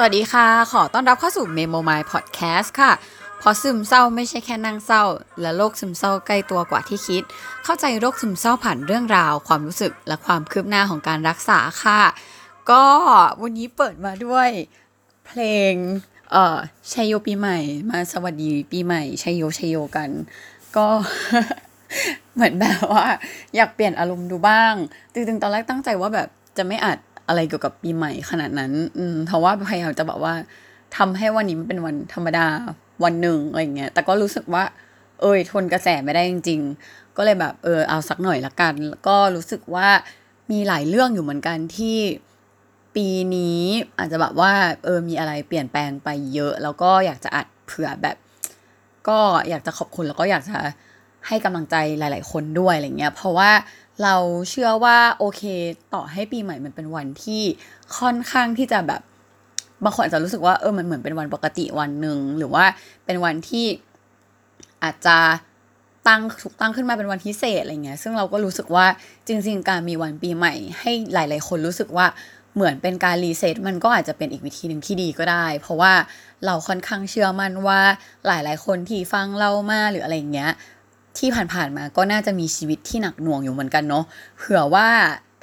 สวัสดีค่ะ ขอต้อนรับเข้าสู่ Memo My Podcast ค่ะพราะซึมเศร้าไม่ใช่แค่นั่งเศร้า และโรคซึมเศร้าใกล้ตัวกว่าที่คิด เข้าใจโรคซึมเศร้าผ่านเรื่องราว ความรู้สึกและความคืบหน้าของการรักษาค่ะ ก็วันนี้เปิดมาด้วยเพลงเอ่อชัยโยปีใหม่ มาสวัสดีปีใหม่ชัยโยชัยโยกัน ก็เหมือนแบบว่า อยากเปลี่ยนอารมณ์ดูบ้างจริงๆตอนแรกตั้งใจว่าแบบจะไม่อัด อะไรเกี่ยวกับปีใหม่ขนาดนั้น อืมเพราะว่าพยายามจะแบบว่าทำให้วันนี้มันเป็นวันธรรมดาวันหนึ่งอะไรเงี้ย แต่ก็รู้สึกว่า เอยทนกระแสไม่ได้จริง ๆ ก็เลยแบบเออเอาสักหน่อยละกัน ก็รู้สึกว่ามีหลายเรื่องอยู่เหมือนกันที่ปีนี้อาจจะแบบว่าเออมีอะไรเปลี่ยนแปลงไปเยอะ แล้วก็อยากจะอัดเผื่อแบบ ก็อยากจะขอบคุณแล้วก็อยากจะให้กำลังใจหลาย ๆ คนด้วยอะไรเงี้ย เพราะว่า เราเชื่อว่าโอเค ต่อให้ปีใหม่มันเป็นวันที่ค่อนข้างที่จะแบบบางคนอาจจะรู้สึกว่าเออมันเหมือนเป็นวันปกติวันหนึ่งหรือว่าเป็นวันที่อาจจะตั้งถูกตั้งขึ้นมาเป็นวันพิเศษอะไรเงี้ยซึ่งเราก็รู้สึกว่าจริง ๆ การมีวันปีใหม่ ให้หลาย ๆ คนรู้สึกว่าเหมือนเป็นการ reset มันก็อาจจะเป็นอีกวิธีหนึ่งที่ดีก็ได้ เพราะว่าเราค่อนข้างเชื่อมั่นว่าหลาย ๆ คนที่ฟังเรามาหรืออะไรเงี้ย ที่ผ่านๆมาก็น่าจะมีชีวิตที่หนักหน่วงอยู่เหมือนกันเนาะเผื่อว่า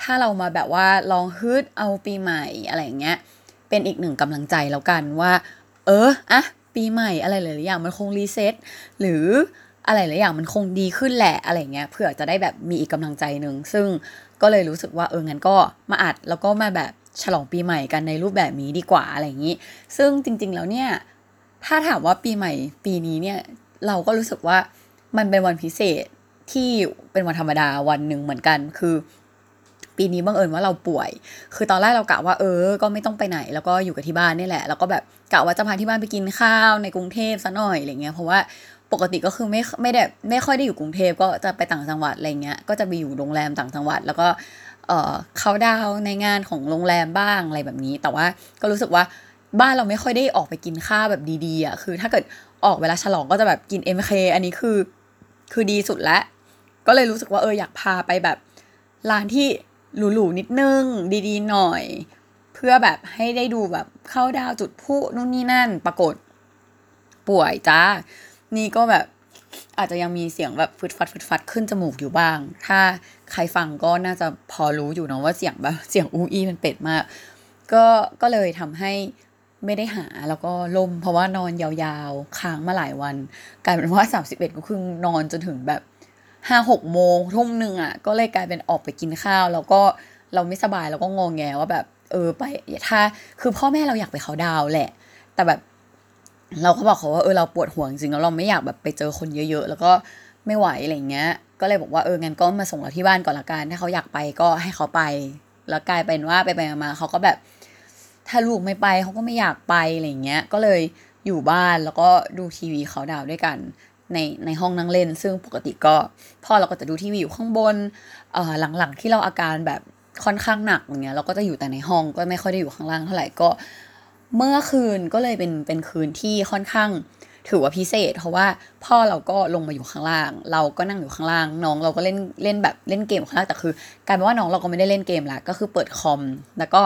ถ้าเรามาแบบว่าลองฮึดเอาปีใหม่อะไรเงี้ยเป็นอีกหนึ่งกำลังใจแล้วกันว่า เอออะปีใหม่อะไรหลายอย่างมันคงรีเซ็ตหรืออะไรหลายอย่างมันคงดีขึ้นแหละอะไรเงี้ยเผื่อจะได้แบบมีอีกกำลังใจหนึ่งซึ่งก็เลยรู้สึกว่าเอองั้นก็มาอัดแล้วก็มาแบบฉลองปีใหม่กันในรูปแบบนี้ดีกว่าอะไรอย่างนี้ ซึ่งจริงๆแล้วเนี่ยถ้าถามว่าปีใหม่ปีนี้เนี่ยเราก็รู้สึกว่า มันเป็นวันพิเศษที่เป็นวันธรรมดาวันหนึ่งเหมือนกัน คือ ปีนี้บังเอิญว่าเราป่วย คือตอนแรกเรากะว่าเออ ก็ไม่ต้องไปไหน แล้วก็อยู่กับที่บ้านนี่แหละ แล้วก็แบบกะว่าจะพาที่บ้านไปกินข้าวในกรุงเทพซะหน่อยอะไรเงี้ย เพราะว่าปกติก็คือไม่ไม่ได้ไม่ค่อยได้อยู่กรุงเทพก็จะไปต่างจังหวัดอะไรเงี้ย ก็จะไปอยู่โรงแรมต่างจังหวัด แล้วก็เออเข้าดาวในงานของโรงแรมบ้างอะไรแบบนี้ แต่ว่าก็รู้สึกว่าบ้านเราไม่ค่อยได้ออกไปกินข้าวแบบดีๆอะ คือถ้าเกิดออกเวลาฉลองก็จะแบบกิน MK อันนี้คือ คือดีสุดแล้ว ก็เลยรู้สึกว่าเอออยากพาไปแบบร้านที่หรูๆนิดนึง ดีๆ หน่อย เพื่อแบบให้ได้ดูแบบเข้าดาวจุดพุนู่นนี่นั่นปรากฏป่วยจ้า นี่ก็แบบอาจจะยังมีเสียงแบบฟึดฟัดฟึดฟัดขึ้นจมูกอยู่บ้าง ถ้าใครฟังก็น่าจะพอรู้อยู่เนาะว่าเสียงแบบเสียงอูอีมันเป็ดมาก ก็ก็เลยทำให้ ไม่ได้หาแล้วก็ลมเพราะว่านอนยาวๆค้างมาหลายวัน กลายเป็นว่าสามสิบเอ็ดก็คือนอนจนถึงแบบห้าหกโมงทุ่มหนึ่งอะ ก็เลยกลายเป็นออกไปกินข้าว แล้วก็เราไม่สบายแล้วก็งงแงว่าแบบ เออไปถ้าคือพ่อแม่เราอยากไปเขาดาวแหละ แต่แบบ เราก็บอกเขาว่าเออเราปวดหัวจริงแล้วเราไม่อยากแบบไปเจอคนเยอะ ๆ แล้วก็ไม่ไหวอะไรเงี้ย ก็เลยบอกว่าเอองั้นก็มาส่งเราที่บ้านก่อนละกันถ้าเขาอยากไปก็ให้เขาไป แล้วกลายเป็นว่าไปไปมาเขาก็แบบ ถ้าลูกไม่ไปเขาก็ไม่อยากไปอะไรเงี้ย ก็เลยอยู่บ้านแล้วก็ดูทีวีเขาดาวด้วยกันในในห้องนั่งเล่น ซึ่งปกติก็พ่อเราก็จะดูทีวีอยู่ข้างบนเอ่อหลังๆที่เราอาการแบบค่อนข้างหนักอย่างเงี้ยเราก็จะอยู่แต่ในห้องก็ไม่ค่อยได้อยู่ข้างล่างเท่าไหร่ก็ เมื่อคืนก็เลยเป็นเป็นคืนที่ค่อนข้างถือว่าพิเศษ เพราะว่าพ่อเราก็ลงมาอยู่ข้างล่าง เราก็นั่งอยู่ข้างล่าง น้องเราก็เล่นเล่นแบบเล่นเกมข้างล่างแต่คือกลายเป็นว่าน้องเราก็ไม่ได้เล่นเกมละก็คือเปิดคอมแล้วก็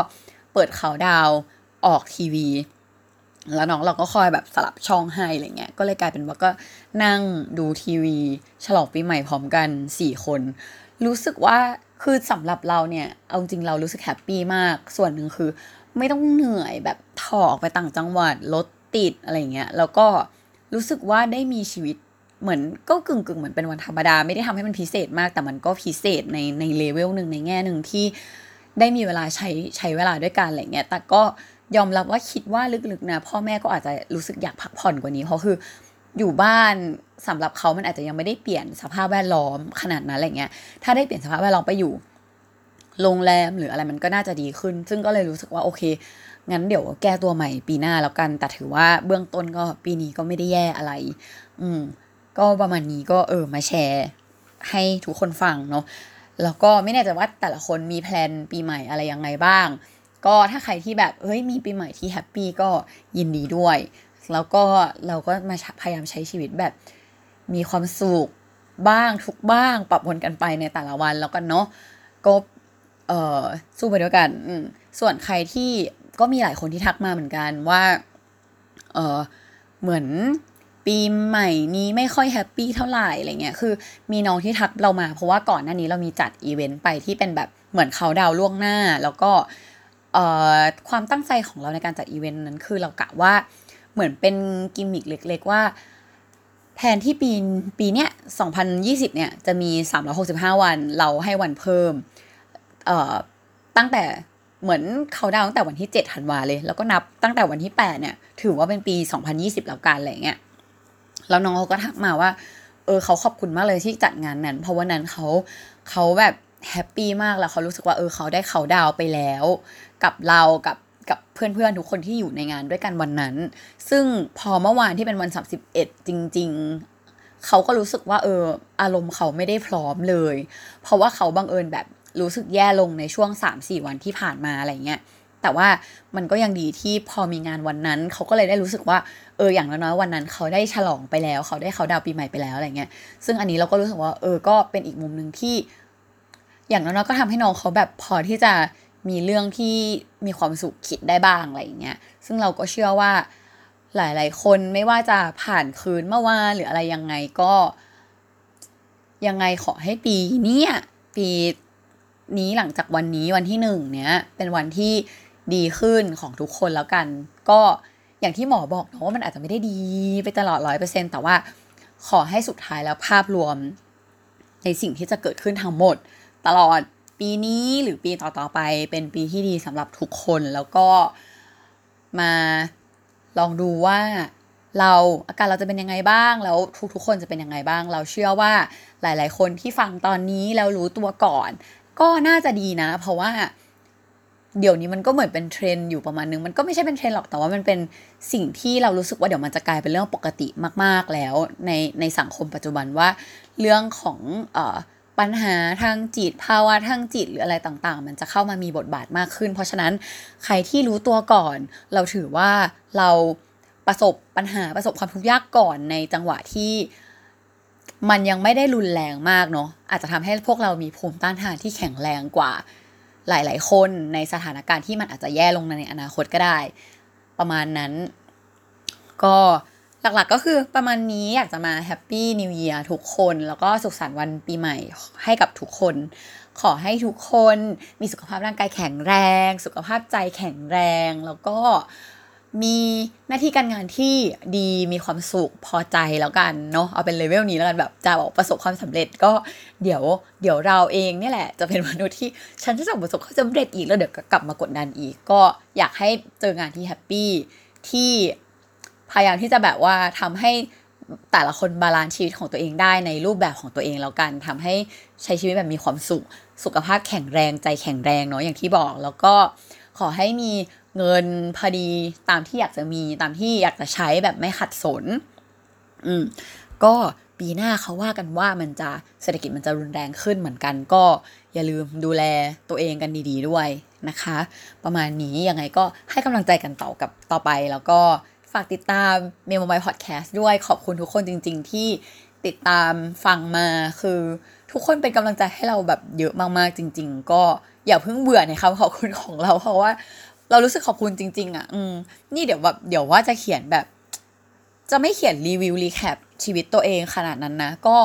ปิดข่าวดาวออกทีวี แล้วน้องเราก็คอยแบบสลับช่องให้อะไรเงี้ยก็เลยกลายเป็นว่าก็นั่งดูทีวี ฉลองปีใหม่พร้อมกันสี่คน รู้สึกว่าคือสำหรับเราเนี่ยเอาจริงเรารู้สึกแฮปปี้มาก ส่วนหนึ่งคือไม่ต้องเหนื่อยแบบถอกไปต่างจังหวัดรถติดอะไรเงี้ยแล้วก็รู้สึกว่าได้มีชีวิตเหมือนก็กึ่งกึ่งเหมือนเป็นวันธรรมดา ไม่ได้ทำให้มันพิเศษมากแต่มันก็พิเศษในในเลเวลหนึ่งในแง่หนึ่งที่ ได้มีเวลาใช้ใช้เวลาด้วยกันอะไรเงี้ย แต่ก็ยอมรับว่าคิดว่าลึกๆนะพ่อแม่ก็อาจจะรู้สึกอยากพักผ่อนกว่านี้ เพราะคืออยู่บ้านสำหรับเขามันอาจจะยังไม่ได้เปลี่ยนสภาพแวดล้อมขนาดนั้นอะไรเงี้ย ถ้าได้เปลี่ยนสภาพแวดล้อมไปอยู่โรงแรมหรืออะไรมันก็น่าจะดีขึ้น ซึ่งก็เลยรู้สึกว่าโอเค งั้นเดี๋ยวแก้ตัวใหม่ปีหน้าแล้วกัน แต่ถือว่าเบื้องต้นก็ปีนี้ก็ไม่ได้แย่อะไร อืม ก็ประมาณนี้ก็เออมาแชร์ให้ทุกคนฟังเนาะ แล้วก็ไม่แน่ใจว่าแต่ละคนมี plan ปีใหม่อะไรยังไงบ้าง ก็ถ้าใครที่แบบเฮ้ยมีปีใหม่ที่ happy ก็ยินดีด้วย แล้วก็เราก็มาพยายามใช้ชีวิตแบบมีความสุขบ้างทุกบ้าง ปรับวนกันไปในแต่ละวันแล้วกันเนาะก็เออสู้ไปด้วยกันส่วนใครที่ก็มีหลายคนที่ทักมาเหมือนกันว่าเออเหมือน ปีใหม่นี้ไม่ค่อยแฮปปี้เท่าไหร่อะไรเงี้ยคือมีน้องที่ทักเรามา เพราะว่าก่อนหน้านี้เรามีจัดอีเวนต์ไปที่เป็นแบบเหมือนเขาดาวล่วงหน้า แล้วก็ความตั้งใจของเราในการจัดอีเวนต์นั้นคือเรากะว่าเหมือนเป็นกิมมิคเล็ก ๆ ว่าแทนที่ปีปีเนี้ย2020 เนี่ย จะมี 365 วัน เราให้วันเพิ่ม เอ่อ ตั้งแต่เหมือนเขาดาวตั้งแต่วันที่7ธันวาเลย แล้วก็นับตั้งแต่วันที่ 8 เนี่ย ถือว่าเป็นปี 2020 แล้วกันอะไรเงี้ย แล้วน้องเขาก็ทักมาว่า เออเขาขอบคุณมากเลยที่จัดงานนั้น เพราะว่านั้นเขาเขาแบบ happy มากแล้วเขารู้สึกว่าเออเขาได้เขาดาวไปแล้ว กับเรากับกับเพื่อนๆทุกคนที่อยู่ในงานด้วยกันวันนั้น ซึ่งพอเมื่อวานที่เป็นวัน31จริง ๆ เขาก็รู้สึกว่าเอออารมณ์เขาไม่ได้พร้อมเลย เพราะว่าเขาบังเอิญแบบรู้สึกแย่ลงในช่วง 3-4 วันที่ผ่านมาอะไรเงี้ย แต่ว่ามันก็ยังดีที่พอมีงานวันนั้น เขาก็เลยได้รู้สึกว่าเอออย่างน้อยๆวันนั้นเขาได้ฉลองไปแล้ว เขาได้เขาดาวปีใหม่ไปแล้วอะไรเงี้ยซึ่งอันนี้เราก็รู้สึกว่าเออก็เป็นอีกมุมหนึ่งที่ อย่างน้อยๆก็ทำให้น้องเขาแบบพอที่จะมีเรื่องที่มีความสุขคิดได้บ้างอะไรอย่างเงี้ยซึ่งเราก็เชื่อว่าหลายๆ คนไม่ว่าจะผ่านคืนเมื่อวานหรืออะไรยังไงก็ ยังไงขอให้ปีนี้ปีนี้หลังจากวันนี้วันที่หนึ่งเนี้ยเป็นวันที่ ดีขึ้นของทุกคนแล้วกัน ก็อย่างที่หมอบอกเนาะว่ามันอาจจะไม่ได้ดีไปตลอดร้อยเปอร์เซ็นแต่ว่าขอให้สุดท้ายแล้วภาพรวม ในสิ่งที่จะเกิดขึ้นทั้งหมด ตลอดปีนี้หรือปีต่อๆไปเป็นปีที่ดีสำหรับทุกคนแล้วก็มาลองดูว่าเราอาการเราจะเป็นยังไงบ้าง แล้วทุกๆคนจะเป็นยังไงบ้าง เราเชื่อว่าหลาย ๆ คนที่ฟังตอนนี้แล้วรู้ตัวก่อน ก็น่าจะดีนะ เพราะว่า เดี๋ยวนี้มันก็เหมือนเป็นเทรนด์อยู่ประมาณนึง มันก็ไม่ใช่เป็นเทรนด์หรอกแต่ว่ามันเป็นสิ่งที่เรารู้สึกว่าเดี๋ยวมันจะกลายเป็นเรื่องปกติมาก ๆ แล้วในในสังคมปัจจุบันว่า เรื่องของเอ่อปัญหาทางจิตภาวะทางจิตหรืออะไรต่าง ๆ มันจะเข้ามามีบทบาทมากขึ้น เพราะฉะนั้นใครที่รู้ตัวก่อน เราถือว่าเราประสบปัญหาประสบความทุกข์ยากก่อนในจังหวะที่มันยังไม่ได้รุนแรงมากเนาะอาจจะทำให้พวกเรามีภูมิต้านทานที่แข็งแรงกว่า หลาย ๆ คนในสถานการณ์ที่มันอาจจะแย่ลงในอนาคตก็ได้ ประมาณนั้น ก็หลัก ๆ ก็คือประมาณนี้อยากจะมา happy new year ทุกคน แล้วก็สุขสันต์วันปีใหม่ให้กับทุกคน ขอให้ทุกคนมีสุขภาพร่างกายแข็งแรง สุขภาพใจแข็งแรงแล้วก็ มีหน้าที่การงานที่ดีมีความสุขพอใจแล้วกันเนาะเอาเป็นเลเวลนี้แล้วกันแบบจะบอกประสบความสำเร็จก็เดี๋ยวเดี๋ยวเราเองนี่แหละ จะเป็นมนุษย์ที่ฉันจะประสบความสำเร็จอีกแล้วเดี๋ยวกลับมากดดันอีก ก็อยากให้เจองานที่ happy ที่พยายามที่จะแบบว่าทำให้แต่ละคน balance ชีวิตของตัวเองได้ในรูปแบบของตัวเองแล้วกันทำให้ใช้ชีวิตแบบมีความสุข สุขภาพแข็งแรงใจแข็งแรงเนาะอย่างที่บอกแล้วก็ ขอให้มีเงินพอดีตามที่อยากจะมีตามที่อยากจะใช้แบบไม่ขัดสน อืม ก็ปีหน้าเขาว่ากันว่ามันจะเศรษฐกิจมันจะรุนแรงขึ้นเหมือนกัน ก็อย่าลืมดูแลตัวเองกันดี ๆ ด้วยนะคะ ประมาณนี้ยังไงก็ให้กำลังใจกันต่อกับต่อไปแล้วก็ฝากติดตามเมโมบายพอดแคสต์ด้วยขอบคุณทุกคนจริง ๆ ที่ติดตามฟังมาคือ ทุกคนเป็นกำลังใจให้เราแบบเยอะมากๆจริง ๆ ก็อย่าเพิ่งเบื่อในคำขอบคุณของเราเพราะว่า เรารู้สึกขอบคุณจริง ๆ อะ อืมนี่เดี๋ยวแบบเดี๋ยวว่าจะเขียนแบบ จะไม่เขียนรีวิวรีแคปชีวิตตัวเองขนาดนั้นนะ ก็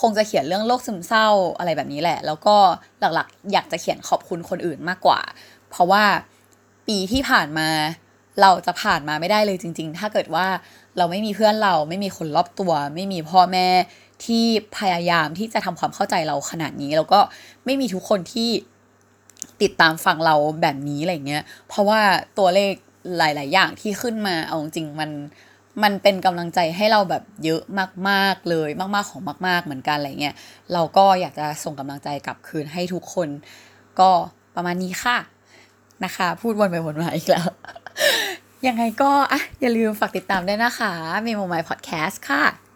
คงจะเขียนเรื่องโรคซึมเศร้าอะไรแบบนี้แหละ แล้วก็หลักๆ อยากจะเขียนขอบคุณคนอื่นมากกว่า เพราะว่าปีที่ผ่านมา เราจะผ่านมาไม่ได้เลยจริง ๆ ถ้าเกิดว่าเราไม่มีเพื่อนเราไม่มีคนรอบตัว ไม่มีพ่อแม่ที่พยายามที่จะทำความเข้าใจเราขนาดนี้ แล้วก็ไม่มีทุกคนที่ติดตามฟังเราแบบนี้อะไรเงี้ย เพราะว่าตัวเลขหลาย ๆ อย่างที่ขึ้นมาเอาจริงมันมันเป็นกำลังใจให้เราแบบเยอะมาก ๆ เลยมาก ๆ ของมาก ๆ เหมือนกันอะไรเงี้ย เราก็อยากจะส่งกำลังใจกลับคืนให้ทุกคน ก็ประมาณนี้ค่ะนะคะ พูดวนไปวนมาอีกแล้ว ยังไงก็อะอย่าลืมฝากติดตามด้วยนะคะเมโมไมพอดแคสต์ค่ะ